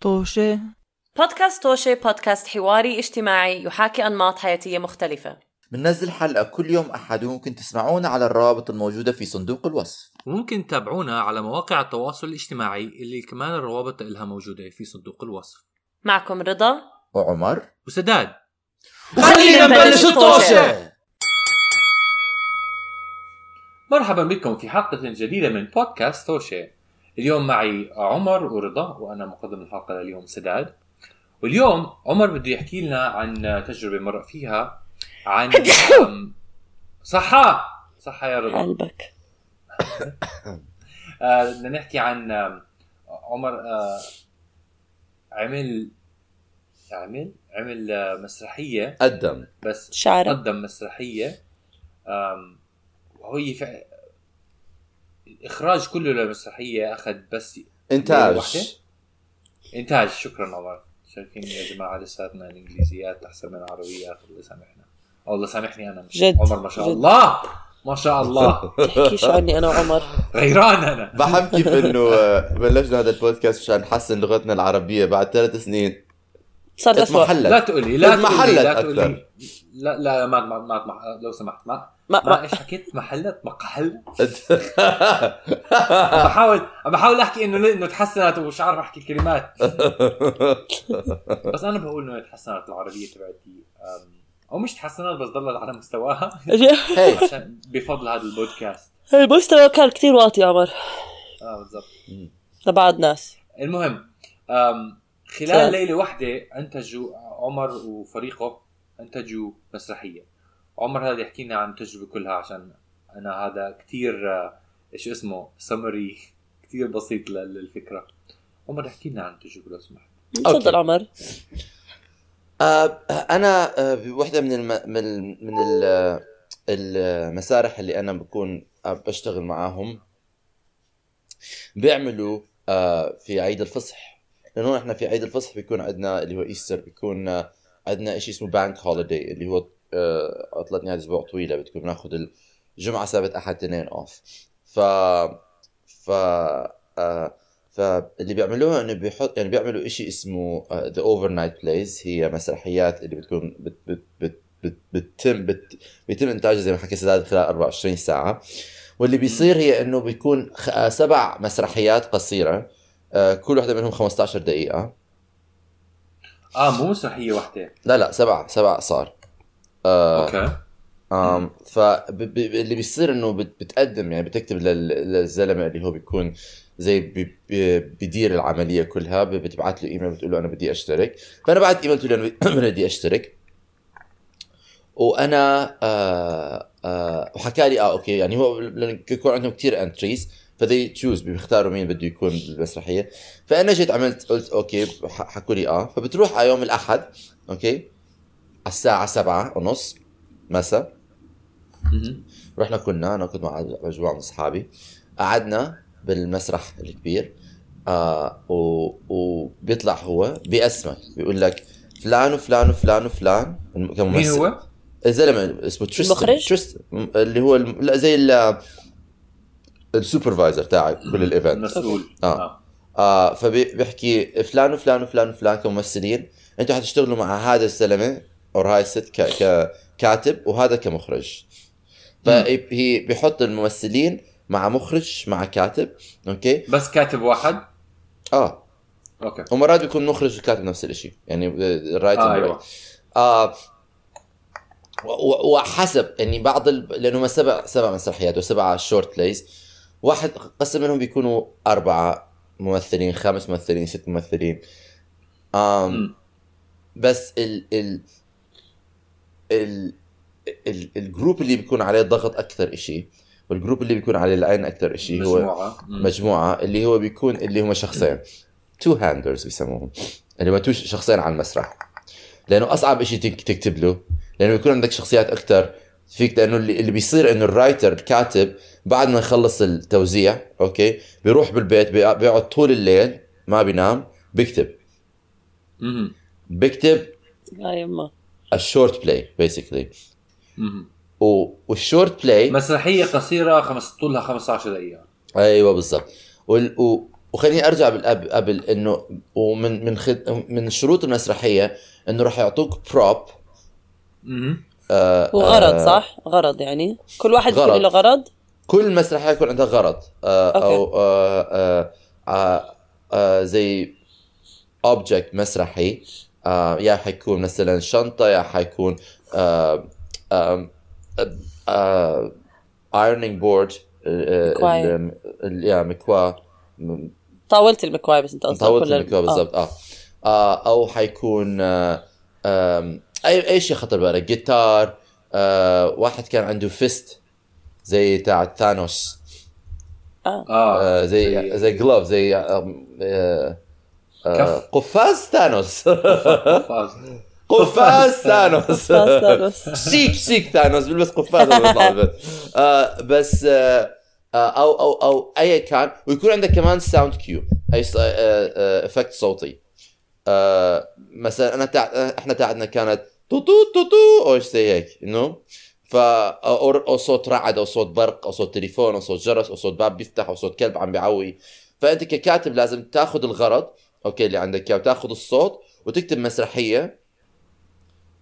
طوشة. بودكاست توشي بودكاست حواري اجتماعي يحاكي أنماط حياتية مختلفة. بننزل حلقة كل يوم أحد وممكن تسمعونا على الروابط الموجودة في صندوق الوصف. وممكن تتابعونا على مواقع التواصل الاجتماعي اللي كمان الروابط لها موجودة في صندوق الوصف. معكم رضا. وعمر. وسداد. خلينا نبلش الطوشة. مرحبا بكم في حلقة جديدة من بودكاست توشي اليوم معي عمر ورضا وأنا مقدم الحلقة لليوم سداد واليوم عمر بده يحكي لنا عن تجربة مر فيها عن صحة! صحة يا رضا. قلبك. آه، بدنا نحكي عن عمر آه، عمل عمل عمل آه، مسرحية. قدم. بس شعرة قدم مسرحية. وهي فع... الإخراج كله للمسرحية أخذ بس واحدة؟ إنتاج شكرا عمر شايفين يا جماعة لساتنا الإنجليزيات أحسن من العربيات الله سامحنا أو الله سامحني أنا مش جد، عمر ما شاء جد. الله. ما شاء الله. تحكيش عني أنا وعمر؟ غيران أنا. بحب كيف إنه آه، بلشنا هذا البودكاست مشان نحسن لغتنا العربية بعد ثلاث سنين. صار اتمحلت لا تقولي لا تقولي لا. تقولي. لا لا ما ما ما, ما لو سمحت ما ما, ما إيش حكيت محلت مقحل عم بحاول عم بحاول أحكي إنه إنه تحسنت ومش عارف أحكي الكلمات. بس أنا بقول إنه تحسنت العربية تبعتي. أو مش تحسنت بس ضلت على مستواها. هي عشان بفضل هذا البودكاست. المستوى كان كتير واطي عمر. آه بالضبط. لبعض ناس. المهم خلال. ليلة واحدة أنتجوا عمر وفريقه أنتجوا مسرحية. عمر هذا يحكي لنا عن التجربه كلها عشان أنا هذا كثير إيش اسمه سمري كثير بسيط لل- للفكرة. عمر احكي لنا عن التجربه لو سمحت. تفضل عمر. آه، أنا آه، بوحدة من الم... من ال- من ال- المسارح اللي أنا بكون آه، بشتغل معاهم. بيعملوا آه، في عيد الفصح. لأنه إحنا في عيد الفصح بيكون عندنا اللي هو Easter بيكون آه، عندنا شيء اسمه bank holiday اللي هو آه، عطلة نهاية أسبوع طويلة بتكون بناخذ الجمعة سبت أحد اثنين off ف ف آه، فاللي بيعملوها إنه بيحط يعني بيعملوا شيء اسمه The Overnight Plays هي مسرحيات اللي بتكون بت بت بت بت بتتم بت بيتم إنتاجها زي ما حكي سداد خلال 24 ساعة. واللي بيصير هي إنه بيكون آه، سبع مسرحيات قصيرة. كل واحدة منهم 15 دقيقة. آه مو مسرحية واحدة. لا لا سبع سبع صار. آه okay. آم فاللي بيصير إنه بت- بتقدم يعني بتكتب لل- للزلمة اللي هو بيكون زي بي- بي- بدير العملية كلها بتبعت له إيميل بتقول له أنا بدي أشترك. فأنا بعت إيميل له أنا بدي أشترك. وأنا آه آه وحكى لي آه okay يعني هو لأن يكون عندهم كثير entries ف they choose بيختاروا مين بده يكون بالمسرحيه فأنا جيت عملت قلت okay حكوا لي آه. فبتروح على يوم الأحد okay على الساعة سبعة ونص مساء. رحنا كنا أنا كنت مع مجموعة من أصحابي. قعدنا بالمسرح الكبير. آه و... وبيطلع هو باسمك بيقول لك فلان وفلان وفلان وفلان. كممثل مين هو؟ الزلمه اسمه تريستن المخرج؟ تريستن اللي هو الم... لا زي ال... ال supervisor تاعك كل ال event المسؤول. آه. آه. فبيحكي فلان وفلان وفلان وفلان كممثلين. أنتوا حتشتغلوا مع هذا الزلمة. أو هاي الست ك... ككاتب وهذا كمخرج. فهي بيحط الممثلين مع مخرج مع كاتب okay؟ بس كاتب واحد؟ آه. okay. ومرات بيكون مخرج وكاتب نفس الشيء يعني right آه أيوه. آه وحسب يعني بعض ال... لأنه سبع سبع مسرحيات وسبع short plays واحد قسم منهم بيكونوا أربعة ممثلين خمس ممثلين ست ممثلين. آم. بس ال ال ال ال ال group اللي بيكون عليه ضغط أكثر شيء وال group اللي بيكون عليه العين أكثر شيء هو مجموعة. مجموعة اللي هو بيكون اللي هم شخصين. two-handers بيسموهم. اللي هم two شخصين على المسرح. لأنه أصعب شيء تك- تكتب له. لأنه بيكون عندك شخصيات أكثر. فيك لأنه اللي, اللي بيصير إنه ال writer الكاتب بعد ما يخلص التوزيع okay بيروح بالبيت بيق- بيقعد طول الليل ما بينام بيكتب. بيكتب. لا يما. ال short play basically. وال short play مسرحية قصيرة خمس طولها 15 دقيقة أيوه بالضبط وال... و... وخليني أرجع بالاب قبل إنه ومن من خد من شروط المسرحية إنه راح يعطوك prop. آه وغرض آه، صح؟ غرض يعني كل واحد غرض. يكون له غرض كل مسرحية يكون عندها غرض آه okay. أو آه آه آه آه زي object مسرحي آه يا حيكون مثلا شنطة يا حيكون آه آه آه ironing board. يا مكواة. طاولت المكواي بس انت قصدك ال- المكواة بالضبط آه, آه أو حيكون آه أي أي شيء خطر بالك جيتار آه واحد كان عنده fist زي تاع ثانوس آه. آه آه زي زي glove زي آه آه. قفاز ثانوس قفاز. قفاز ثانوس. سيك سيك ثانوس بيلبس قفاز. آه بس آه أو أو أو ايا كان ويكون عندك كمان sound cue أي ص- آه، آه، effect صوتي آه مثلا أنا إحنا تاعتنا كانت تو تو تو تو أو شيء زي هيك إنه ف أو أو صوت رعد أو صوت برق أو صوت تليفون أو صوت جرس أو صوت باب بيفتح أو صوت كلب عم بيعوي فأنت ككاتب لازم تاخذ الغرض okay اللي عندك إياه. وتأخذ الصوت وتكتب مسرحية.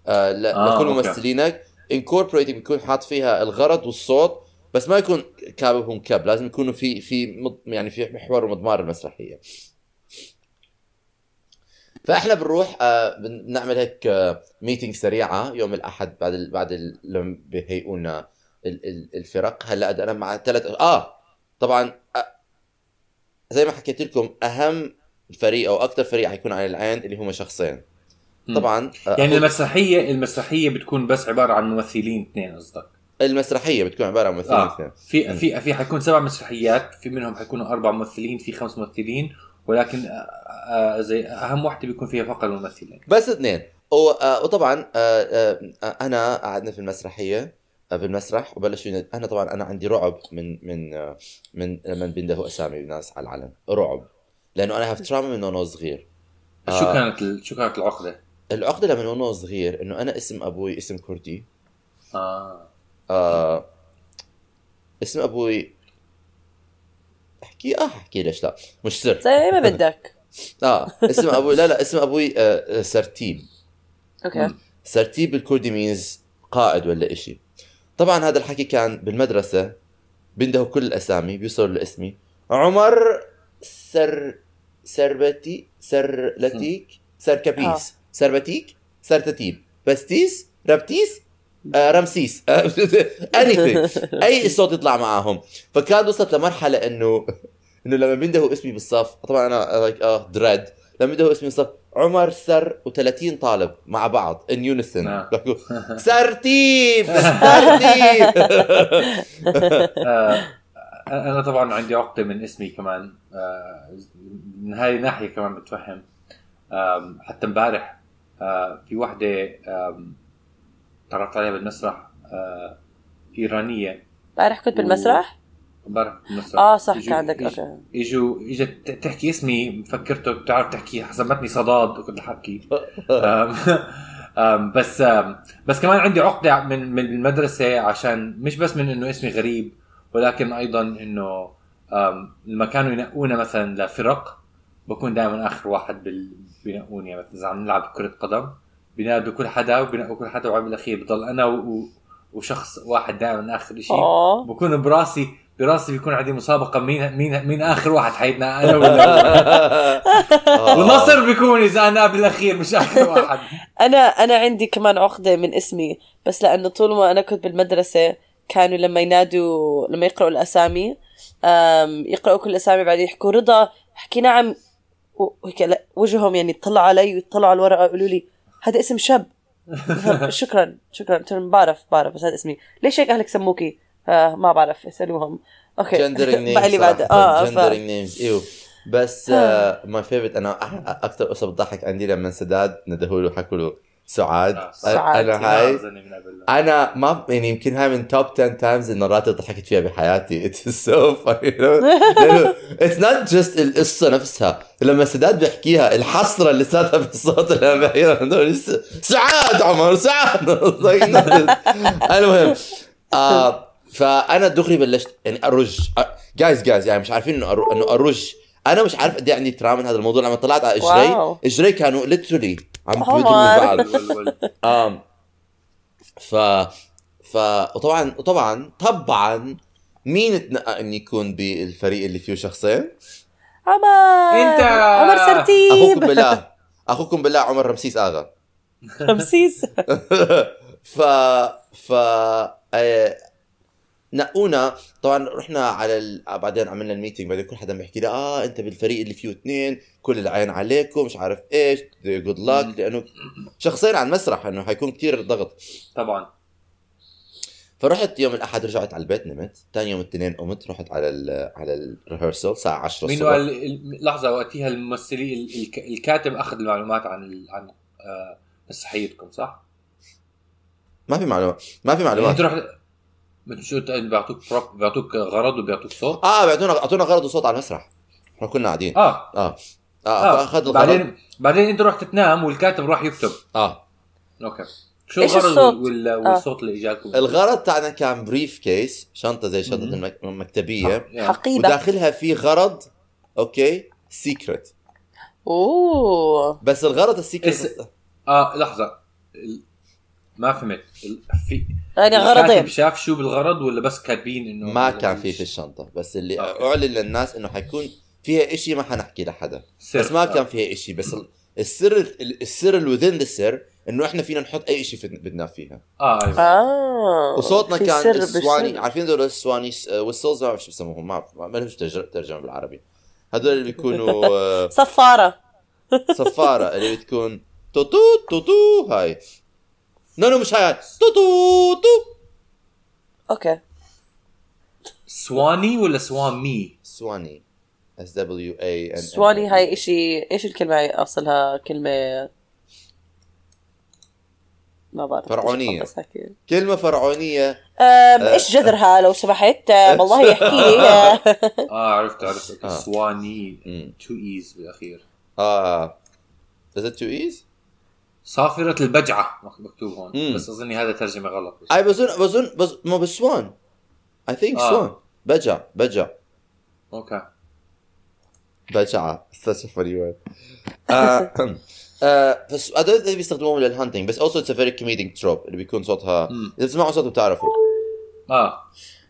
آه ل... آه، لكل. ممثلينك. incorporating بيكون حاط فيها الغرض والصوت بس ما يكون كابهم كاب. لازم يكونوا في في مض... يعني في محور ومضمار المسرحية. فإحنا بنروح آه بنعمل هيك آه meeting سريعة يوم الأحد بعد ال... بعد ال... لما بيهيئوا لنا ال... ال... الفرق. هلأ أنا مع ثلاث آه طبعا آه زي ما حكيت لكم أهم فريق أو أكثر فريق حيكون على العين اللي هم شخصين. طبعا آه يعني المسرحيه المسرحية بتكون بس عبارة عن ممثلين اثنين قصدك؟ المسرحية بتكون عبارة عن ممثلين آه. اثنين. في في في حيكون سبع مسرحيات في منهم حيكونوا أربع ممثلين في خمس ممثلين ولكن آه، آه، زي أهم واحدة بيكون فيها فقط الممثلين. بس اثنين. آه، وطبعا أنا قعدنا في المسرحية في المسرح وبلشوا أنا طبعا أنا عندي رعب من من من لما بيندهوا أسامي الناس على العلن. رعب. لأنه أنا هاف تراما من وأنا صغير. شو آه. كانت ال- شو كانت العقدة؟ العقدة لما وأنا صغير إنه أنا اسم أبوي اسم كردي. آه. آه. اسم أبوي احكي آه أحكي ليش لا. مش سر. زي ما بدك. آه. اسم أبوي لا لا اسم أبوي آه آه، سرتيب. okay. سرتيب بالكردي means قائد ولا إشي. طبعا هذا الحكي كان بالمدرسة بيندهوا كل الأسامي بيوصلوا لاسمي. عمر سر سربتي سرلتيك سركبيس آه. سربتيك سرتتيب بستيس ربتيس آه رمسيس. Anything. أي صوت يطلع معاهم. فكان وصلت لمرحلة إنه إنه لما بيندهوا اسمي بالصف طبعا أنا like, آه دريد لما بيندهوا اسمي بالصف عمر سر و30 طالب مع بعض ان يونسون نعم. سرتيب سرتيب. آه، أنا طبعا عندي عقدة من اسمي كمان آه، من هاي الناحيه كمان بتفهم. حتى امبارح آه، في وحدة تعرفت عليها بالمسرح آه، إيرانية. امبارح كنت بالمسرح؟ امبارح بالمسرح. آه صح كان عندك أوكي. اجوا إجت تحكي اسمي فكرته بتعرف تحكي حسبتني صداد وكنت آم، بس بس كمان عندي عقدة من من المدرسة عشان مش بس من إنه اسمي غريب ولكن أيضا إنه لما كانوا ينقونا مثلا لفرق بكون دائما آخر واحد بال... بينقوني. يعني مثلا إذا عم نلعب كره قدم بينادوا كل حدا وبينقوا كل حدا وعم بالأخير. بضل أنا و... و... وشخص واحد دائما آخر شيء آه. بكون براسي براسي بيكون عندي مسابقة مين مين مين آخر واحد حيتنا أنا ولا هو. والنصر بيكون إذا أنا بالاخير مش آخر واحد. أنا أنا عندي كمان عقدة من اسمي بس لأنه طول ما أنا كنت بالمدرسة كانوا لما ينادوا لما يقرأوا الأسامي آم، يقرأوا كل الاسامي بعدين يحكوا رضا احكي نعم وهيك وجههم يعني يطلعوا علي ويطلعوا على الورقة يقولوا لي هذا اسم شاب. شكرا شكرا. قلت لهم بعرف بعرف بس هذا اسمي. ليش هيك أهلك سموكي؟ آه ما بعرف اسالوهم okay. gendering بقى اللي بعده. آه. جندرينج نيمز إيوه. بس my favorite أنا أكثر قصة بتضحك عندي لما سداد ندهوا له حكوا له سعاد آه، سعاد. أنا هاي. أنا ما يعني يمكن هاي من top 10 times المرات اللي ضحكت فيها بحياتي. it's so funny اتس نوت جست القصة نفسها. لما سداد بيحكيها الحسره اللي صارتها في الصوت اللي عم بحكيها سعاد عمر سعاد. المهم آه فأنا دغري بلشت يعني أرج. جايز جايز يعني مش عارفين إنه أرو- إنه أرج أنا مش عارف قد إيه عندي تراما من هذا الموضوع لما طلعت على إجري واو. إجري كانوا ليترلي عم. بيضربوا بعض آم ف ف وطبعا وطبعا طبعا مين تنقى إن يكون بالفريق اللي فيه شخصين؟ عمر أنت. عمر أخوكم سرتيب بالله أخوكم بالله عمر رمسيس آغا رمسيس ف ف آه، نقونا. طبعا رحنا على ال... بعدين عملنا الميتنج. بعدين كل حدا بيحكي لي آه أنت بالفريق اللي فيه اثنين كل العين عليكم مش عارف إيش جود. لك لأنه شخصين على المسرح إنه حيكون كتير ضغط. طبعا. فرحت يوم الأحد رجعت على البيت نمت. ثاني يوم الاثنين قمت رحت على ال على الريهرسل الساعة 10 مين الصبح. قال ال- لحظة وقتها الممثلين ال- الك- الكاتب أخذ المعلومات عن عن آه، مسرحيتكم صح؟ ما في معلومات. ما في يعني معلومات انت انت بيعطوك بروب بيعطوك غرض وبيعطوك صوت. آه بيعطونا أعطونا غرض وصوت على المسرح إحنا كنا قاعدين. آه. آه. آه, آه. فاخذ الغرض. بعدين بعدين أنت رحت تنام والكاتب راح يكتب. آه. Okay. شو إيش الغرض الصوت؟ وال... والصوت اللي اجاكم الغرض تاعنا كان briefcase شنطة زي شنطة. المك- المكتبية. حقيبة. وداخلها في غرض okay secret أوه. بس الغرض ال secret آه لحظة. ما فهمت. في يعني غرضين. شاف شو بالغرض ولا بس كاتبين إنه ما كان في في الشنطة. بس اللي okay. أعلن للناس إنه حيكون فيها إشي ما حنحكي لحدا. سر. بس ما آه. كان فيها إشي. بس ال- السر السر اللي within the سر إنه إحنا فينا نحط أي شيء بدنا فيها. آه أيوه. آه. وصوتنا في كان ال swanee. عارفين دول ال swanee whistles؟ ما بعرف شو بسموهم. ما بعرف ما لهمش ترجمة بالعربي. هدول اللي بيكونوا آه، صفارة. صفارة. اللي بتكون توتو توتو هاي. no no مش هاي توتو تو أوكي. سواني ولا سوامي؟ سواني. اس دبليو اي ان سواني هاي إشي إيش الكلمة هاي؟ اصلها كلمة ما بعرف فرعونية. كلمة فرعونية. أم، إيش جذرها لو سمحت؟ والله يحكي لي. آه. عرفت عرفت. أوكي. آه. سواني. تو ايز بالأخير. آه. Is it too easy؟ صافرة البجعة. مكتوب هون. مم. بس أظني هذا ترجمة غلط. بس. أي بظن بظن بظن ما ب swan I think آه. swan. بجع بجع okay. بجعة. Funny word. آه، آه، بس هذول اللي بيستخدموهم لل hunting بس it's a very comedic trope. اللي بيكون صوتها. إذا بتسمعوا صوته بتعرفوا. آه.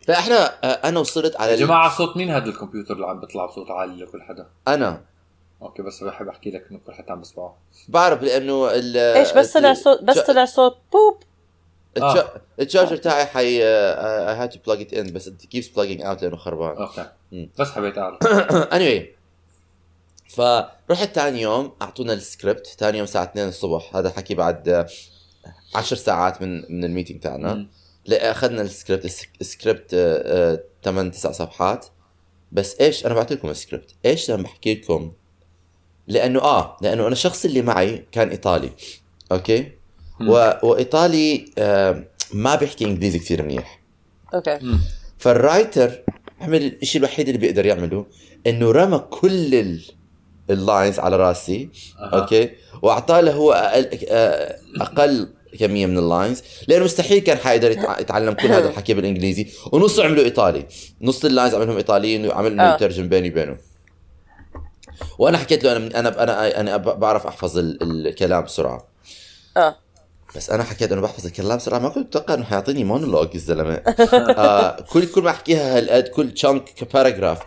فإحنا آه، أنا وصلت على يا جماعة صوت مين هذا الكمبيوتر اللي عم بيطلع بصوت عالي لكل حدا؟ أنا. okay بس بحب أحكي لك انه كل حدا عم بسمعه بعرف لأنه ال إيش بس طلع صوت بس طلع صوت بوب. آه. ال charger تاعي حي آه، I had to plug it in بس it keeps plugging out لأنه خربان. Okay. بس حبيت أعرف. Anyway فرحت ثاني يوم أعطونا السكريبت. ثاني يوم الساعة 2 الصبح. هذا حكي بعد آه، 10 ساعات من من ال meeting تاعنا. اخذنا ال script. ال scr- ال script 8 9 صفحات. بس إيش أنا بعطي لكم السكريبت. إيش لما بحكي لكم؟ لأنه آه لأنه أنا الشخص اللي معي كان إيطالي okay مم. و... وإيطالي آه ما بيحكي إنجليزي كثير منيح okay مم. فال writer عمل الشيء الوحيد اللي بيقدر يعمله إنه رمى كل ال... ال lines على راسي أها. okay وأعطاه له هو أقل آه، أقل كمية من ال lines لأنه مستحيل كان حيقدر يتع- يتعلم كل هذا الحكي بالإنجليزي ونصه عمله إيطالي نص ال lines عملهم إيطاليين وعمل انه. يترجم بيني وبينه وأنا حكيت له أنا أنا أنا أنا بعرف أحفظ ال- الكلام بسرعة. آه. بس أنا حكيت انه بحفظ الكلام بسرعة ما كنت أتوقع إنه حيعطيني مونولوج الزلمة. آه كل كل ما أحكيها هالقد كل chunk paragraph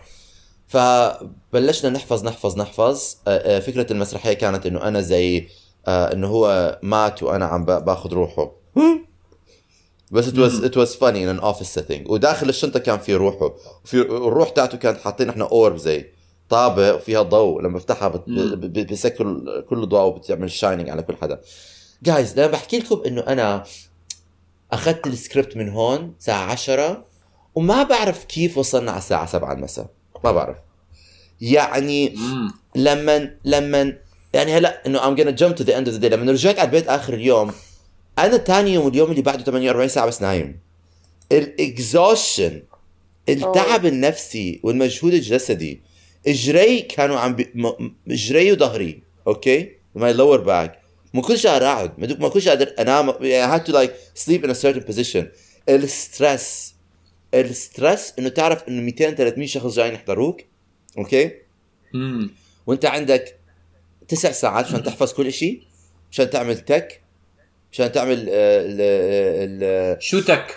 فبلشنا نحفظ نحفظ نحفظ. آه آه فكرة المسرحية كانت إنه أنا زي آه إنه هو مات وأنا عم با- باخذ روحه. بس was it was funny in an office setting. وداخل الشنطة كان في روحه. وفي الروح تاعته كانت حاطين إحنا orb زي. طابق وفيها ضوء لما بفتحها بت- مم. ب- ب- بسكر كل ضوء وبتعمل shining على كل حدا. guys لما بحكي لكم إنه أنا أخذت السكريبت من هون الساعة 10 وما بعرف كيف وصلنا على الساعة 7 المساء. ما بعرف. يعني. لما لما يعني هلأ إنه I'm gonna jump to the end of the day. لما رجعت على البيت آخر اليوم أنا تاني يوم واليوم اللي بعده 48 ساعة بس نايم. الاكزوشن التعب النفسي والمجهود الجسدي إجري كانوا عم بي... م... إجري وظهري okay؟ my lower back ما كنتش قادر أقعد ما كنتش قادر أنام يعني I had to like sleep in a certain position. ال stress ال stress إنه تعرف إنه 200 300 شخص جايين يحضروك okay؟ امم وأنت عندك تسع ساعات عشان تحفظ كل شيء عشان تعمل tech عشان تعمل آه، ال- ال- شو tech؟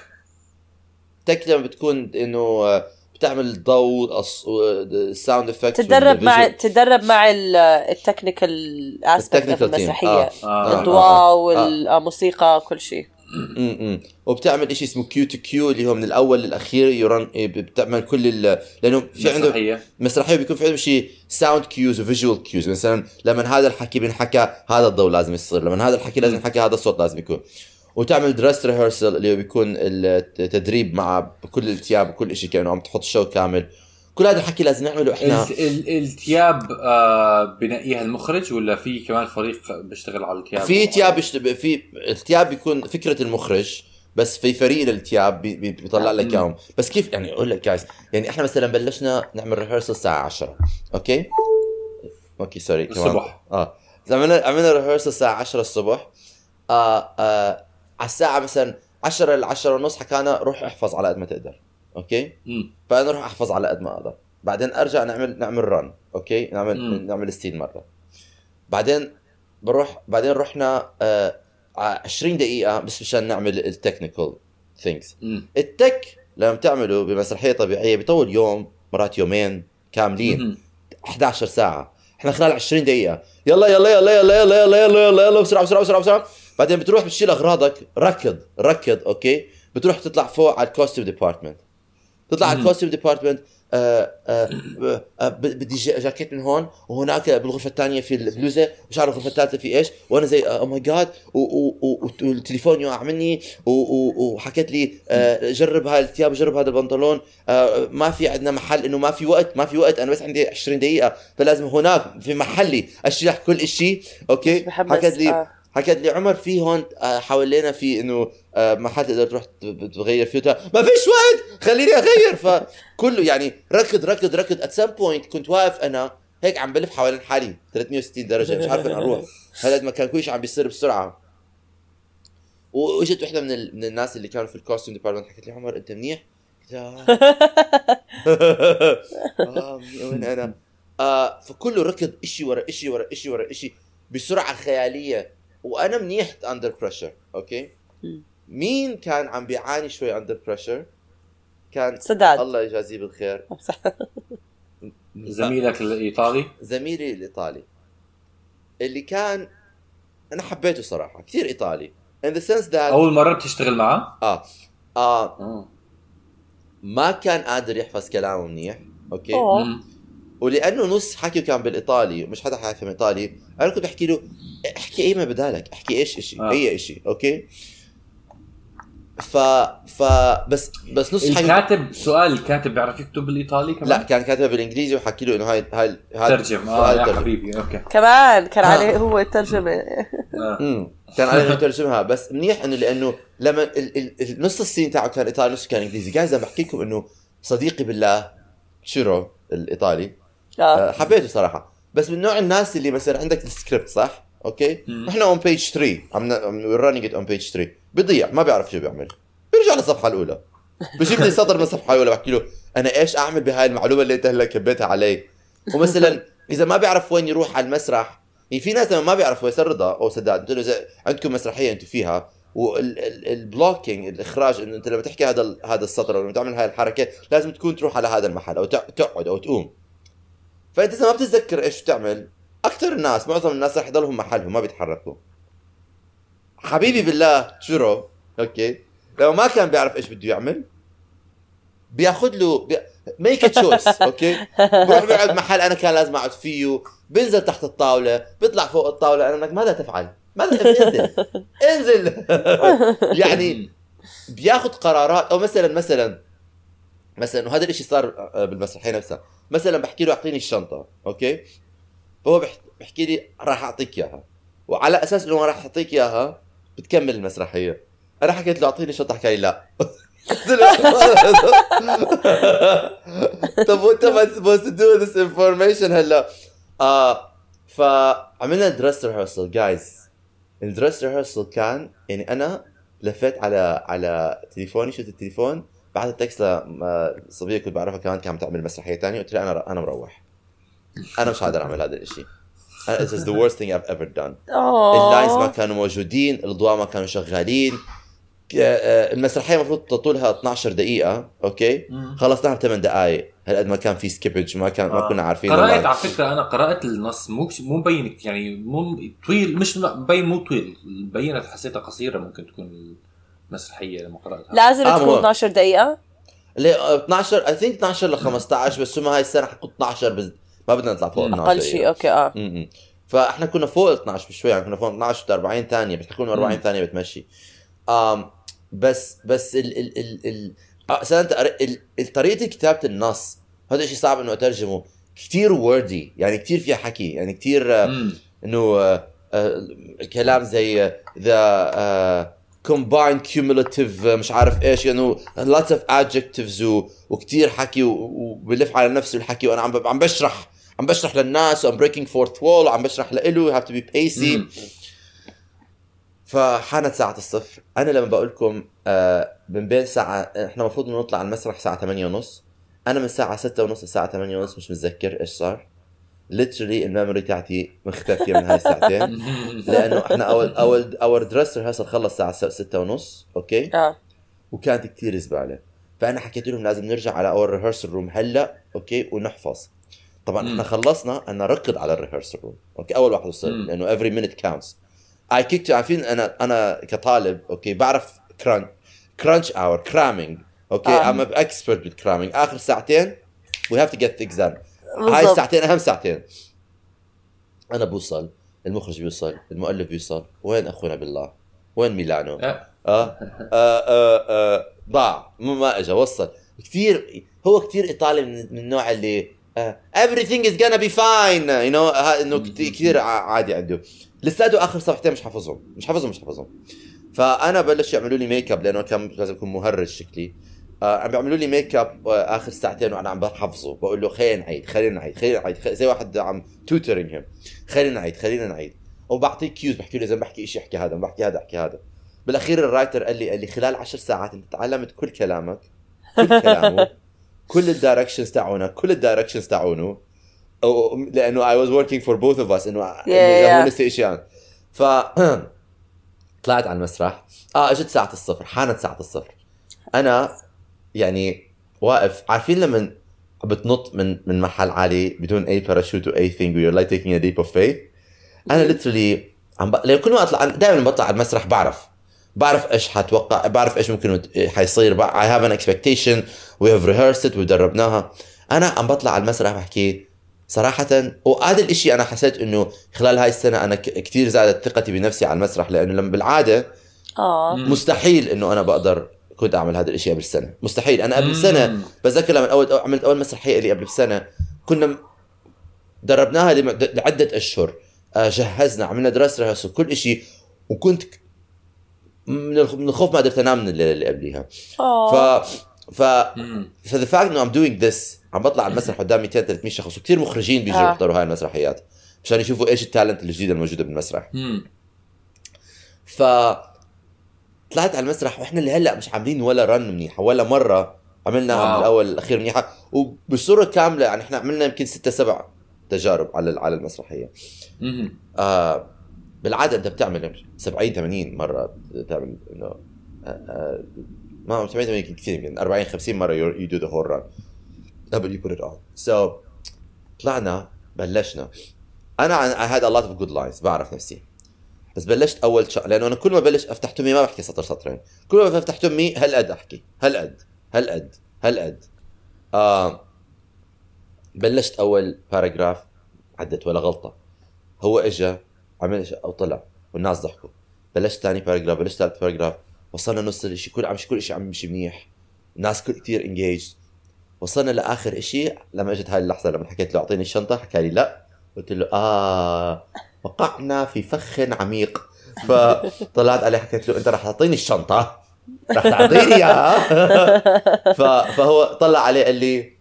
ال tech لما بتكون إنه آه، بتعمل ضوء ال sound effect تدرب مع تدرب مع ال technical aspect ال technical team. المسرحية. آه. آه. الضوء والموسيقى كل شيء. امم وبتعمل شيء اسمه cue to cue اللي هو من الأول للأخير run إيه، بتعمل كل ال... لأنه في عنده مسرحية. مسرحية بيكون في عندهم شيء sound cues و visual cues مثلا لما هذا الحكي بينحكى هذا الضوء لازم يصير لما هذا الحكي لازم ينحكى هذا الصوت لازم يكون. وتعمل dress rehearsal اللي هو بيكون التدريب مع كل الثياب وكل شيء كأنه عم تحط show كامل كل هذا الحكي لازم نعمله إحنا ال- ال- الثياب آه بنقيها المخرج ولا في كمان فريق بيشتغل على الثياب؟ في ثياب في الثياب بيكون فكرة المخرج بس في فريق للثياب بي- بي- بيطلع لك. إياهم بس كيف يعني أقول لك جايز يعني إحنا مثلا بلشنا نعمل rehearsal الساعة 10 okay okay sorry كمان الصبح. آه عملنا عملنا rehearsal الساعة 10 الصبح آه آه على الساعة مثلا 10 ل 10 ونص حكانا روح احفظ على قد ما تقدر okay؟ مم. فأنا أروح احفظ على قد ما أقدر. بعدين أرجع نعمل نعمل run okay؟ نعمل مم. نعمل ستيل مرة. بعدين بروح بعدين رحنا آه ع- 20 دقيقة بس مشان نعمل ال technical things. ال tech لما بتعمله بمسرحية طبيعية بيطول يوم مرات يومين كاملين. مم. 11 ساعة. إحنا خلال 20 دقيقة. يلا يلا يلا يلا يلا يلا يلا يلا يلا بسرعة بسرعة بسرعة بسرعة. بعدين بتروح بتشيل أغراضك. ركض ركض okay؟ بتروح تطلع فوق على ال costume department تطلع على مم. ال costume department آه آه آه بدي جا- جاكيت من هون وهناك بالغرفة الثانية في البلوزة مش عارف الغرفة الثالثة في إيش. وأنا زي oh my God والتليفون يقع مني وحكت لي جرب هاي الثياب جرب هذا البنطلون ما في عندنا محل إنه ما في وقت ما في وقت أنا بس عندي 20 دقيقة فلازم هناك في محلي أشرح كل شيء okay؟ حكت لي. حكت لي عمر في هون آه، حوالينا في إنه آه، محل تقدر تروح تغير فيه ما فيش وقت! خليني أغير! فكله يعني ركض ركض ركض. at some point كنت واقف أنا هيك عم بلف حوالين حالي. 360 درجة. مش عارف وين أروح. هذا ما كان كل شيء عم بيصير بسرعة. وإجت وحدة من, ال... من الناس اللي كانوا في ال costume department حكت لي عمر أنت منيح؟ قلت لها آه. آه، وين أنا؟ آه فكله ركض إشي ورا إشي ورا إشي ورا إشي بسرعة خيالية. وأنا منيح under pressure okay مم. مين كان عم بيعاني شوي under pressure كان سداد. الله يجازيه بالخير. زميلك الإيطالي؟ زميلي الإيطالي. اللي كان أنا حبيته صراحة كثير إيطالي. In the sense that أول مرة بتشتغل معه؟ آه. آه. آه. ما كان قادر يحفظ كلامه منيح okay oh. ولأنه نص حكيه كان بالإيطالي ومش حدا حيفهم إيطالي أنا كنت بحكي له احكي أي ما بدالك احكي إيش إشي آه. أي إشي okay ف ف بس بس نص حكي الكاتب سؤال الكاتب بيعرف يكتب بالإيطالي كمان؟ لا كان كاتبها بالإنجليزي وحكي له إنه هاي هاي هاي ترجم آه يا ترجم. حبيبي okay كمان كان آه. عليه هو الترجمة آه. كان عليه يترجمها بس منيح إنه لأنه لما ال- ال- ال- نص ال scene تاعه كان إيطالي نص كان إنجليزي جايز أنا بحكي لكم إنه صديقي بالله تشيرو الإيطالي آه، حبيته صراحة. بس من نوع الناس اللي مثلا عندك السكريبت صح؟ okay؟ مم. إحنا on page 3 عم running on page 3 بيضيع ما بيعرف شو بيعمل. بيرجع للصفحة الأولى. بجيب لي سطر من الصفحة الأولى بحكي له أنا إيش أعمل بهاي المعلومة اللي أنت هلأ كبيتها علي؟ ومثلا إذا ما بيعرف وين يروح على المسرح يعني في ناس لما ما بيعرفوا ياسر رضا أو سداد. أنتوا إذا عندكم مسرحية أنتوا فيها وال blocking الإخراج انه أنت لما تحكي هذا هذا السطر أو لما تعمل هاي الحركة لازم تكون تروح على هذا المحل أو تقعد أو تقوم. فإنت إذا ما بتتذكر إيش بتعمل أكثر الناس معظم الناس رح يضلهم محلهم ما بيتحركوا. حبيبي بالله شرو؟ okay. لو ما كان بيعرف إيش بده يعمل بياخذ له بي... make choice okay؟ بروح بيقعد محل أنا كان لازم أقعد فيه بينزل تحت الطاولة بيطلع فوق الطاولة أنا انك ماذا تفعل؟ ماذا انزل. انزل. يعني بياخذ قرارات أو مثلا مثلا مثلا وهذا الشيء صار بالمسرحية نفسها. مثلا بحكي له أعطيني الشنطة okay؟ فهو بح- بحكي لي راح أعطيك إياها. وعلى أساس إنه راح أعطيك إياها بتكمل المسرحية. أنا حكيت له أعطيني الشنطه حكى لي لا. طب وانت ما supposed to do this هلا؟ آه فعملنا dress rehearsal جايز ال dress rehearsal كان يعني أنا لفيت على على تليفوني شفت التليفون بعد التكست لصبيه كنت بعرفها كمان كانت عم تعمل مسرحية ثانية قلت لها أنا أنا مروح أنا مش قادر أعمل هذا الشيء This is the worst thing I've ever done. ال lines ما كانوا موجودين الاضواء ما كانوا شغالين آه، المسرحية المفروض طولها 12 دقيقة okay. خلصناها بثمان دقائق هالقد ما كان في skippage ما كان ما آه. كنا عارفين قرأت والله. على فكرة أنا قرأت النص مو مو مبين يعني مو طويل مش مبين مو طويل مبينت حسيتها قصيرة ممكن تكون المسرحيه لما قرأتها لازم آه، تكون مو- 12 دقيقة ليه آه، 12 I think 12 ل 15 بس هم هاي السنة حكوا 12 بس ما بدنا نطلع فوق مم. 12 أقل شيء okay آه م-م. فإحنا كنا فوق ال 12 بشوي يعني كنا فوق 12 40 ثانية بس حكوا لنا 40 مم. ثانية بتمشي آم بس بس ال ال ال ال آه، سنة ال ال طريقة كتابة النص هذا شيء صعب إنه أترجمه كثير ووردي يعني كثير فيها حكي يعني كثير مم. إنه آه، آه، كلام زي ذا cumulative آه، مش عارف إيش lots of adjectives و- وكثير حكي وبلف على نفسه الحكي وأنا عم عم بشرح عم بشرح للناس وام breaking fourth wall وعم بشرح له you have to be pacey. مم. فحانت ساعة الصفر. أنا لما بقول لكم آه من بين ساعة إحنا المفروض نطلع على المسرح الساعة 8 ونص. أنا من الساعة 6 ونص للساعة 8 ونص مش متذكر إيش صار. Literally ال memory تاعتي مختفية من هاي الساعتين. لأنه إحنا أول أول أول dress rehearsal خلص الساعة 6 ونص okay؟ آه. وكانت كثير زبالة. فأنا حكيت لهم لازم نرجع على أول rehearsal room هلأ okay؟ ونحفظ. طبعا. إحنا خلصنا أنا ركض على ال rehearsal room okay؟ أول واحد وصل. لأنه every minute counts. I kick it عارفين؟ أنا أنا كطالب أوكي؟ بعرف crunch crunch or cramming أوكي. I'm expert بال cramming آخر ساعتين we have to get things هاي الساعتين أهم ساعتين. أنا بوصل المخرج بيوصل المؤلف بيوصل. وين أخونا بالله؟ وين ميلانو؟ آه. آه؟ آه آه آه. ضاع. مو ما اجى وصل. كثير هو كثير إيطالي من, من النوع اللي آه everything is gonna be fine. You know إنه كثير عادي عنده. لساته آخر صفحتين مش حافظهم. مش حافظهم مش حافظهم. فأنا بلش يعملوا لي make up لأنه كان لازم يكون مهرج شكلي. آه عم بيعملوا لي make up آه آخر ساعتين وأنا عم بحفظه. بقول له خلينا نعيد خلينا نعيد خلينا نعيد. خ- زي واحد عم tutoring him خلينا نعيد خلينا نعيد. وبعطيه cues بحكي له إذا بحكي شيء أحكي هذا بحكي هذا أحكي هذا. بالأخير ال writer قال لي قال لي خلال عشر ساعات أنت تعلمت كل كلامك كل كلامه كل ال directions تاعونه كل ال directions تاعونه. لأنه I was working for both of us إنه. إذا هو نسي اشياء ف طلعت على المسرح. آه أجت ساعة الصفر حانت ساعة الصفر. أنا يعني واقف. عارفين لما بتنط من من محل عالي بدون أي parachute or anything وyou're like taking a leap of faith أنا literally عم ب... كل ما أطلع دائما بطلع على المسرح بعرف بعرف إيش حتوقع بعرف إيش ممكن حيصير I have an expectation we have rehearsed it ودربناها أنا عم بطلع على المسرح بحكي صراحة وهذا الإشي أنا حسيت إنه خلال هاي السنة أنا ك- كثير زادت ثقتي بنفسي على المسرح لأنه لما بالعادة آه. مم. مستحيل إنه أنا بقدر كنت أعمل هذا الإشي قبل سنة مستحيل أنا قبل مم. سنة بتذكر لما اول عملت أول مسرحية لي قبل سنة كنا دربناها لعدة أشهر آه، جهزنا عملنا دراسة ريهرسل كل إشي وكنت من الخ- من الخوف ما قدرت أنام من الليلة اللي قبليها ف آه ف مم. ف the fact إنه I'm doing this عم بطلع على المسرح قدام 200 300 شخص وكثير مخرجين بيجوا آه. يحضروا هاي المسرحيات مشان يشوفوا إيش ال talent الجديده الموجوده بالمسرح مم. ف طلعت على المسرح وإحنا اللي هلا مش عاملين ولا run منيحة ولا مرة عملناها واو. من الأول الأخير منيحة وبصورة كاملة يعني إحنا عملنا يمكن ستة سبع تجارب على على المسرحية. آه بالعاده انت بتعمل 70 80 مرة بتعمل إنه آه، آه، ما 70 80 كثير يمكن 40 50 مرة you do the whole run قبل you put it on so طلعنا بلشنا. أنا I had a lot of good lines بعرف نفسي. بس بلشت أول شغلة لأنه أنا كل ما بلش أفتح تمي ما بحكي سطر سطرين. كل ما بفتح تمي هالقد أحكي؟ هالقد هالقد هالقد آه بلشت أول paragraph عدت ولا غلطة. هو اجى عمل أو طلع والناس ضحكوا. بلشت ثاني paragraph بلشت ثالث paragraph وصلنا نص الشيء كل عم كل شيء عم يمشي منيح. الناس كثير انجيج وصلنا لآخر شيء لما إجت هاي اللحظة لما حكيت له أعطيني الشنطة حكى لي لا. قلت له آه وقعنا في فخ عميق. فطلعت عليه حكيت له أنت رح تعطيني الشنطة؟ رح تعطيني إياها؟ فهو طلع عليه قال لي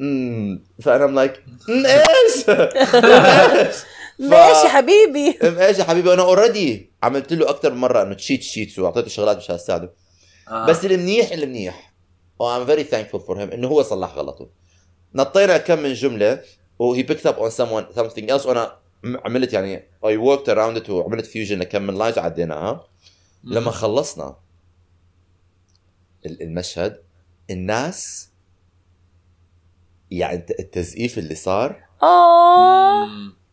امم فأنا like إيش؟ إيش؟ ماشي حبيبي. um إيش يا حبيبي؟ أنا already عملت له أكثر من مرة إنه cheat sheets وأعطيته شغلات مشان أساعده. آه. بس المنيح المنيح و I'm very thankful for him إنه هو صلح غلطه نطينا كم من جملة وهي picked up on someone something else وأنا م- عملت يعني I worked around it وعملت fusion لكم من lines وعديناها لما خلصنا ال- المشهد الناس يعني الت- التزقيف اللي صار آه.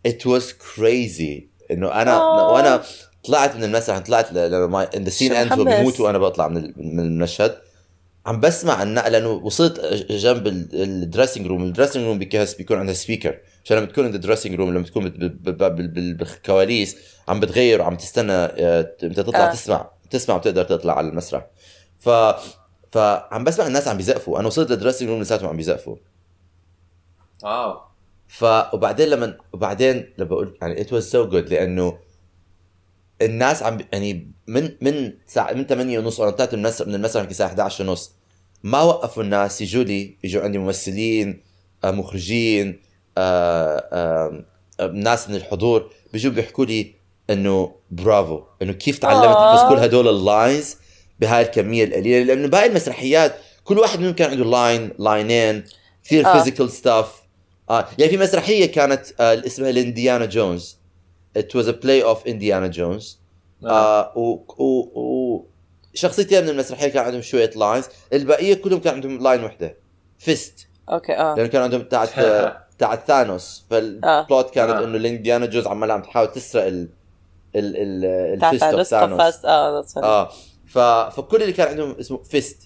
it was crazy. إنه أنا آه. وأنا طلعت من المسرح طلعت لما in the scene end. بيموت وأنا بطلع من من المشهد. عم بسمع النقلة لأنه وصلت جنب ال dressing room ال dressing room بيكون عندها speaker عشان لما تكون عند ال dressing room لما تكون بالكواليس عم بتغير وعم تستنى آه، أنت تطلع آه. تسمع تسمع وتقدر تطلع على المسرح. ف فعم بسمع الناس عم بيزقفوا. أنا وصلت لل dressing room لساتهم عم بيزقفوا. واو. ف وبعدين لما وبعدين لما بقول يعني it was so good لأنه الناس عم يعني من من ساعة من 8 ونص وأنا طلعت من المسرح من المسرح يمكن الساعة 11 ونص ما وقفوا الناس يجوا لي يجوا عندي ممثلين آه، مخرجين آه، آه، آه، ناس من الحضور بيجوا بيحكوا لي إنه برافو إنه كيف تعلمت آه. تحفظ كل هدول ال lines بهاي الكمية القليلة لأنه باقي المسرحيات كل واحد منهم كان عنده line لاينين كثير آه. physical stuff آه يعني في مسرحية كانت آه اسمها ال إنديانا جونز. It was a play of انديانا جونز آه. آه و, شخصيتين من المسرحية كان عندهم شوية lines البقية كلهم كان عندهم line وحدة. fist أوكي آه. لأنه كان عندهم تاعت تاعت ثانوس. فال plot كانت آه. إنه الانديانا جونز عمالها عم تحاول تسرق ال ال ال تاع ال fist of Thanos. آه. آه. ف... فكل اللي كان عندهم اسمه fist.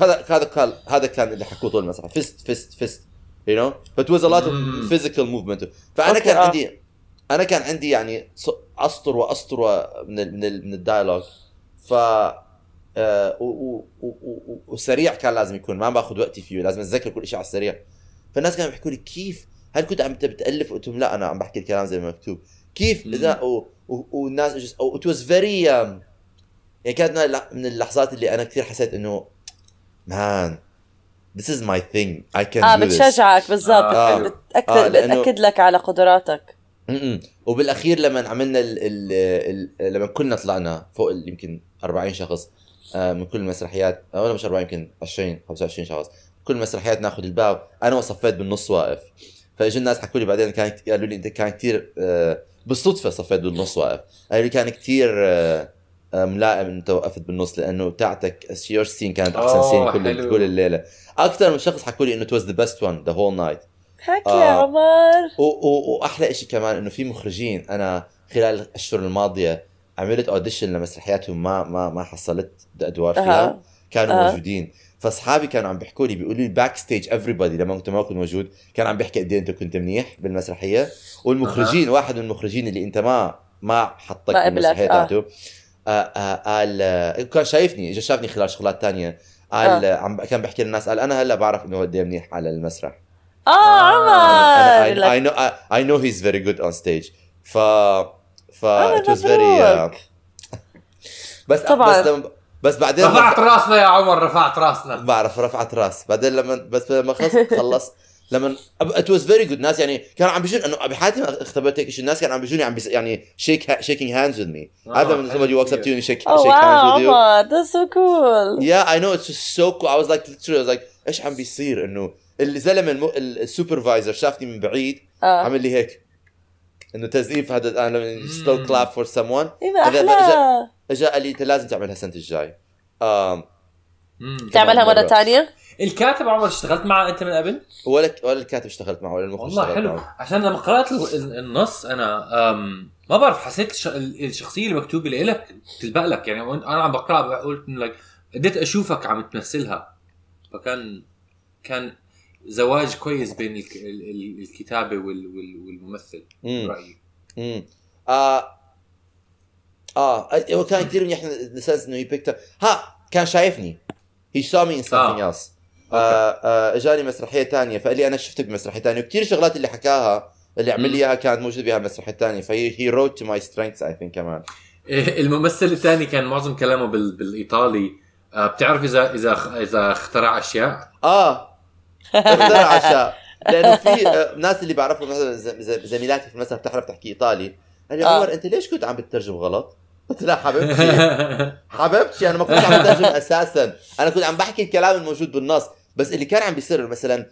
هذا هذا كان هذا كان اللي حكوه طول المسرح. fist fist fist. you know but was a lot of مم. physical movement. فأنا كان آه. عندي أنا كان عندي يعني ص- اسطر واسطر من ال من ال من ال dialogue ف آه، وسريع كان لازم يكون. ما باخذ وقتي فيه. لازم أتذكر كل شيء على السريع. فالناس كانوا بيحكوا لي كيف هل كنت عم بتالف قلت لهم لا أنا عم بحكي الكلام زي ما مكتوب كيف. إذا والناس just- oh, it was very um, يعني كانت من الل- من اللحظات اللي أنا كثير حسيت إنه مان this is my thing I can آه do بتشجعك بالضبط آه، حلو. بتاكد آه، لأنه- بتأكد لك على قدراتك م-م. وبالأخير لما عملنا ال ال ال لما كلنا طلعنا فوق يمكن 40 شخص آه، من كل المسرحيات ولا مش 40 يمكن 20 25 شخص كل المسرحيات ناخذ الباب أنا وصفيت بالنص واقف فإجوا الناس حكوا لي بعدين كان قالوا لي أنت كان كثير بالصدفة صفيت بالنص واقف قالوا لي كان كثير ملائم أنت وقفت بالنص لأنه تاعتك يور سين كانت أحسن سين كل. كل الليلة أكثر من شخص حكوا لي إنه it was the best one the whole night حكي آه. يا عمر و- و- وأحلى شيء كمان إنه في مخرجين أنا خلال الأشهر الماضية عملت audition لمسرحياتهم ما ما ما حصلت أدوار فيها. كانوا أها. موجودين فاصحابي كانوا عم بيحكوا لي بيقولوا لي backstage everybody لما كنت ما كنت موجود كان عم بيحكي قد إيه أنت كنت منيح بالمسرحية والمخرجين واحد من المخرجين اللي أنت ما ما حطك بالمسرحية آه. تاعته آه، آه، قال آه، كان شايفني اجى شافني خلال شغلات تانية قال آه. عم كان بيحكي للناس قال أنا هلأ بعرف إنه قد إيه منيح على المسرح آه عمر know I, I know he's very good on stage ف ف very uh, مبروك. بس طبعاً. بس لما بس بعدين رفعت راسنا يا عمر رفعت راسنا. بعرف رفعت راس. بعدين لما بس لما خلص خلص. لما it was very good ناس يعني كانوا عم بيجون انه بحياتي ما اختبرت هيك شيء الناس كانوا عم بيجوني عم بيس يعني شيك shaking hands with me. آه، هذا من حلو somebody walks up to you and shake Oh shake wow hands with you. عمر that's so cool. Yeah I know. It's just so cool. I was like literally I was like إيش عم بيصير إنه الزلمه الم... ال supervisor شافني من بعيد آه. عمل لي هيك إنه تزقيف هذا أنا مم. clap for someone أحلى اجى قال لي انت لازم تعملها السنة الجاي آم. تعملها مرة. مرة ثانية؟ الكاتب عمر اشتغلت معه أنت من قبل؟ ولا ولا الكاتب اشتغلت معه ولا المخرج والله حلو معه عشان لما قرأت ال- ال- النص أنا أم ما بعرف حسيت الش- ال- الشخصية المكتوبه لك تلبق لك يعني أنا عم بقرأ قلت لك قدرت أشوفك عم تمثلها فكان كان زواج كويس بين الك- ال- ال- الكتابة وال- وال- والممثل مم. برايي امم آه. آه. هو كان كثير منيح in a sense إنه هي picked ها كان شايفني. هي saw me in something آه. else. آه. آه. إجاني مسرحية ثانية فقال لي أنا شفتك بمسرحية ثانية وكثير شغلات اللي حكاها اللي عمل لي إياها كانت موجودة بها المسرحيه الثانية فهي هي wrote to my strengths I think كمان. إيه، الممثل الثاني كان معظم كلامه بال... بالإيطالي. آه، بتعرف اذا إذا إذا اخترع أشياء؟ آه. اخترع اشياء لأنه في آه، ناس اللي بعرفهم مثلا ز- ز- زميلاتي في المسرح بتعرف تحكي إيطالي قال لي آه. عمر أنت ليش كنت عم بتترجم غلط؟ قلت لا حبيبتي. حبيبتي أنا ما كنت عم بترجم أساسا. أنا كنت عم بحكي الكلام الموجود بالنص بس اللي كان عم بيصير مثلا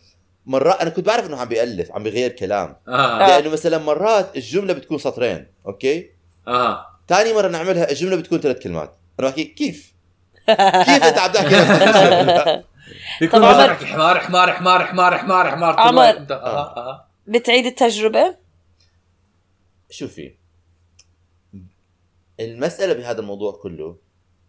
مرات أنا كنت بعرف إنه عم بيألف عم بيغير كلام. آه. لأنه مثلا مرات الجملة بتكون سطرين أوكي؟ آه. ثاني مرة نعملها الجملة بتكون ثلاث كلمات. أنا بحكي كيف؟ كيف أنت عم تحكي طب عمر- حمار حمار حمار حمار حمار حمار عمر. آه آه بتعيد التجربة؟ شوفي المسألة بهذا الموضوع كله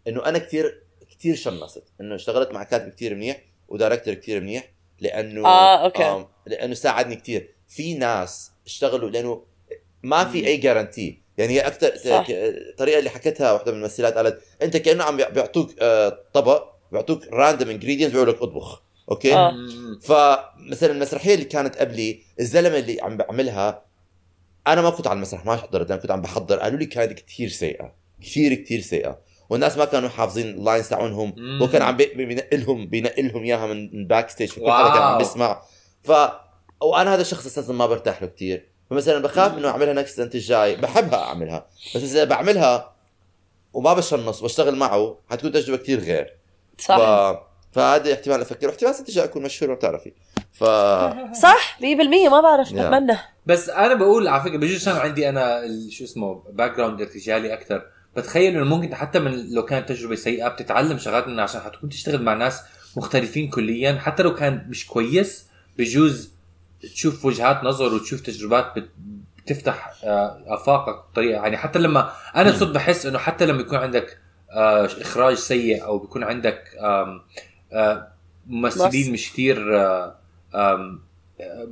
إنه أنا كثير كثير chanceت إنه اشتغلت مع كاتب كثير منيح و director كثير منيح لأنه آه، أوكي. آم، لأنه ساعدني كثير في ناس اشتغلوا لأنه ما في أي guarantee يعني هي أكثر. الطريقة اللي حكتها واحدة من الممثلات قالت أنت كأنه عم بيعطوك آه، طبق بيعطوك random ingredients بيقول لك أطبخ أوكي آه. فمثلا المسرحية اللي كانت قبلي الزلمة اللي عم بعملها أنا ما كنت على المسرح ما حضرت أنا كنت عم بحضر قالوا لي كانت كثير سيئة كثير كثير سيئة والناس ما كانوا حافظين ال lines تاعونهم مم. هو كان عم بي- بينقلهم بينقلهم إياها من backstage فكل حدا كان عم. بيسمع ف وأنا هذا الشخص أساسا ما برتاح له كثير فمثلا بخاف إنه أعملها next سنه الجاي بحبها أعملها بس إذا بعملها وما بchance وأشتغل معه حتكون تجربة كثير غير صح. ف... فهذا احتمال أفكر. واحتمال الجايه أكون مشهور ما بتعرفي. ف صح 100% ما بعرف Yeah. بتمنى بس أنا بقول على فكرة بجوز عشان عندي أنا ال- شو اسمه background ارتجالي أكثر بتخيل إنه ممكن حتى من لو كانت تجربة سيئة بتتعلم شغلات منها عشان حتكون تشتغل مع ناس مختلفين كليا. حتى لو كان مش كويس بجوز تشوف وجهات نظر وتشوف تجربات بت بتفتح آه، آفاقك بطريقة. يعني حتى لما أنا صرت بحس إنه حتى لما يكون عندك إخراج سيء أو بيكون عندك آه، ممثلين. مش كثير آه، آه،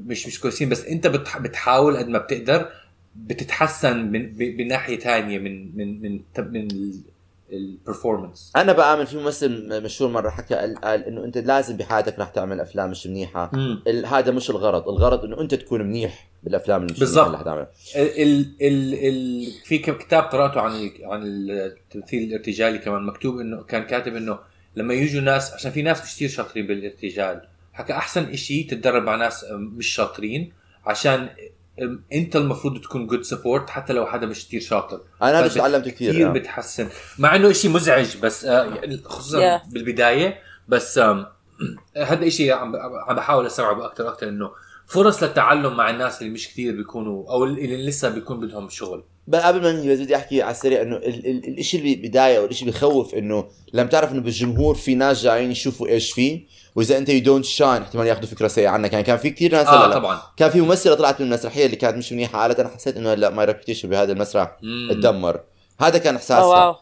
مش مش كويسين بس أنت بتح- بتحاول قد ما بتقدر بتتحسن من بناحية ثانية من من من من البرفورمانس أنا بآمن في ممثل مشهور مرة حكى قال, قال إنه أنت لازم بحياتك رح تعمل أفلام مش منيحة. هذا مش الغرض. الغرض إنه أنت تكون منيح بالأفلام اللي مش. منيحة اللي حتعملها ال ال ال في كتاب قرأته عن ال- عن التمثيل الارتجالي كمان مكتوب انه كان كاتب إنه لما يجوا ناس عشان في ناس كثير شاطرين بالارتجال. حكى أحسن إشي تتدرب مع ناس مش شاطرين عشان أنت المفروض تكون good sport حتى لو حدا مش كثير شاطر أنا هذا الشيء تعلمته كثير كثير آه. بتحسن مع إنه إشي مزعج بس آه، يعني خصوصا Yeah. بالبداية بس هذا إشي عم عم بحاول استوعبه أكثر وأكثر إنه فرص للتعلم مع الناس اللي مش كثير بيكونوا أو اللي لسه بيكون بدهم شغل قبل ما بس بدي احكي على السريع إنه ال- ال- الشيء اللي بدايه والشيء اللي بخوف إنه لما تعرف إنه بالجمهور في ناس جايين يشوفوا إيش فيه وإذا أنت you don't shine احتمال ياخذوا فكرة سيئه عنك يعني كان في كثير ناس آه هلا طبعا كان في ممثلة طلعت من المسرحية اللي كانت مش منيحة قالت أنا حسيت إنه لا my reputation بهذا المسرح. تدمر هذا كان إحساسها واو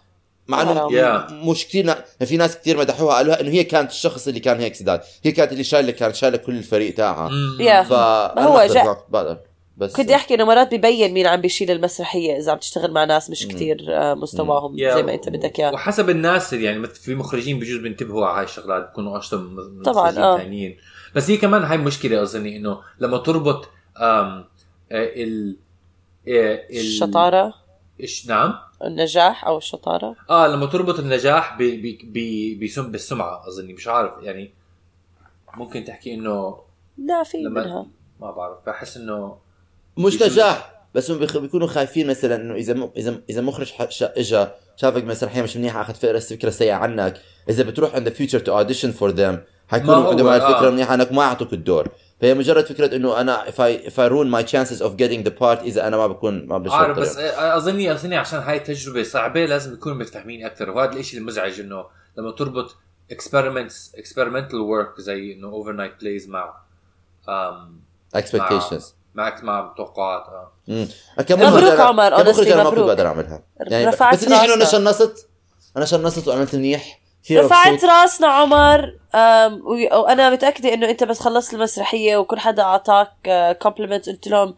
مع إنه. Yeah. مش كثير نا... في ناس كثير مدحوها قالوا إنه هي كانت الشخص اللي كان هيك سداد هي كانت اللي شايلة كانت شايلة كل الفريق تاعها. يا. ف هو ما بس كنت أحكي إنه مرات ببين مين عم بيشيل المسرحية إذا عم تشتغل مع ناس مش. كتير آه، مستواهم. زي ما أنت بدك إياه. وحسب الناس يعني في مخرجين بجوز بينتبهوا على هاي الشغلات بيكونوا أشطر من طبعاً، مخرجين آه. ثانيين بس هي كمان هاي مشكلة أظني إنه لما تربط آم آه، ال آه، ال- الشطارة؟ إيش؟ نعم. النجاح أو الشطارة؟ آه لما تربط النجاح ب ب ب بسم بالسمعة أظني مش عارف يعني ممكن تحكي إنه لا في لما منها. ما بعرف بحس إنه مش نجاح. بس هم بيكونوا خايفين مثلا إنه إذا م... إذا إذا مخرج. اجى شافك مسرحيه مش منيحة أخذ فكره سيئة عنك إذا بتروح عند future to audition for them حيكونوا عندهم الفكرة آه. منيحة إنك ما اعطوك الدور. فهي مجرد فكرة إنه أنا if I, if I ruin my chances of getting the part إذا أنا ما بكون ما بشتغل عارف بس اظني أظني عشان هاي التجربه صعبة لازم يكونوا متفاهمين أكثر وهذا الشيء المزعج إنه لما تربط experiments experimental work زي إنه overnight plays مع آم expectations. مع مع توقعات آه. مم. كمخرج مبروك أنا- عمر، أنا ما كنت مبروك. بقدر اعملها يعني رفعت بس انه أنا. chanceت. أنا chanceت وعملت منيح. رفعت. راسنا عمر وأنا متأكدة إنه أنت بس خلصت المسرحية وكل حدا أعطاك compliment قلت لهم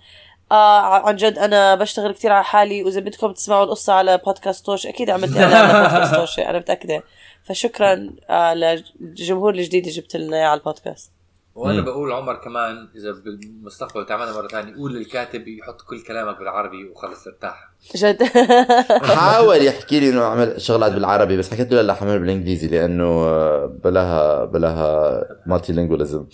آه عن جد أنا بشتغل كثير على حالي. وإذا بدكم تسمعوا القصة على بودكاست توش أكيد عملت إعلان على بودكاست توش أنا متأكدة. فشكرا آه للجمهور الجديد اللي جبت لنا إياه على البودكاست وأنا مم. بقول عمر كمان إذا بالمستقبل تعملنا مرة ثانية قول للكاتب يحط كل كلامك بالعربي وخلص ارتاح. جد. حاول يحكي لي إنه اعمل شغلات بالعربي بس حكيت له لا حعمل بالإنجليزي لأنه بلاها بلاها multilingualism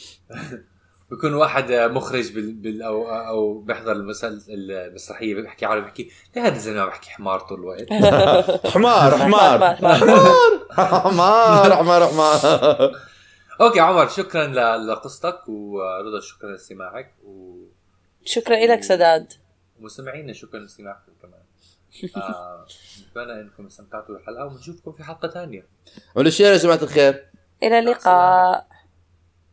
بيكون واحد مخرج بال, بال أو أو بيحضر المسل المسرحية بيحكي عربي بيحكي ليه هذا الزلمة عم بيحكي حمار طول الوقت؟ حمار. حمار حمار. حمار. حمار حمار حمار. okay عمر شكرا ل- لقصتك ورضا شكرا لاستماعك و... شكرا لك سداد. ومستمعينا شكرا لاستماعكم كمان. آه، نتمنى إنكم استمتعتوا بالحلقة ونشوفكم في حلقة ثانية. اعملوا شير يا جماعة الخير. إلى اللقاء.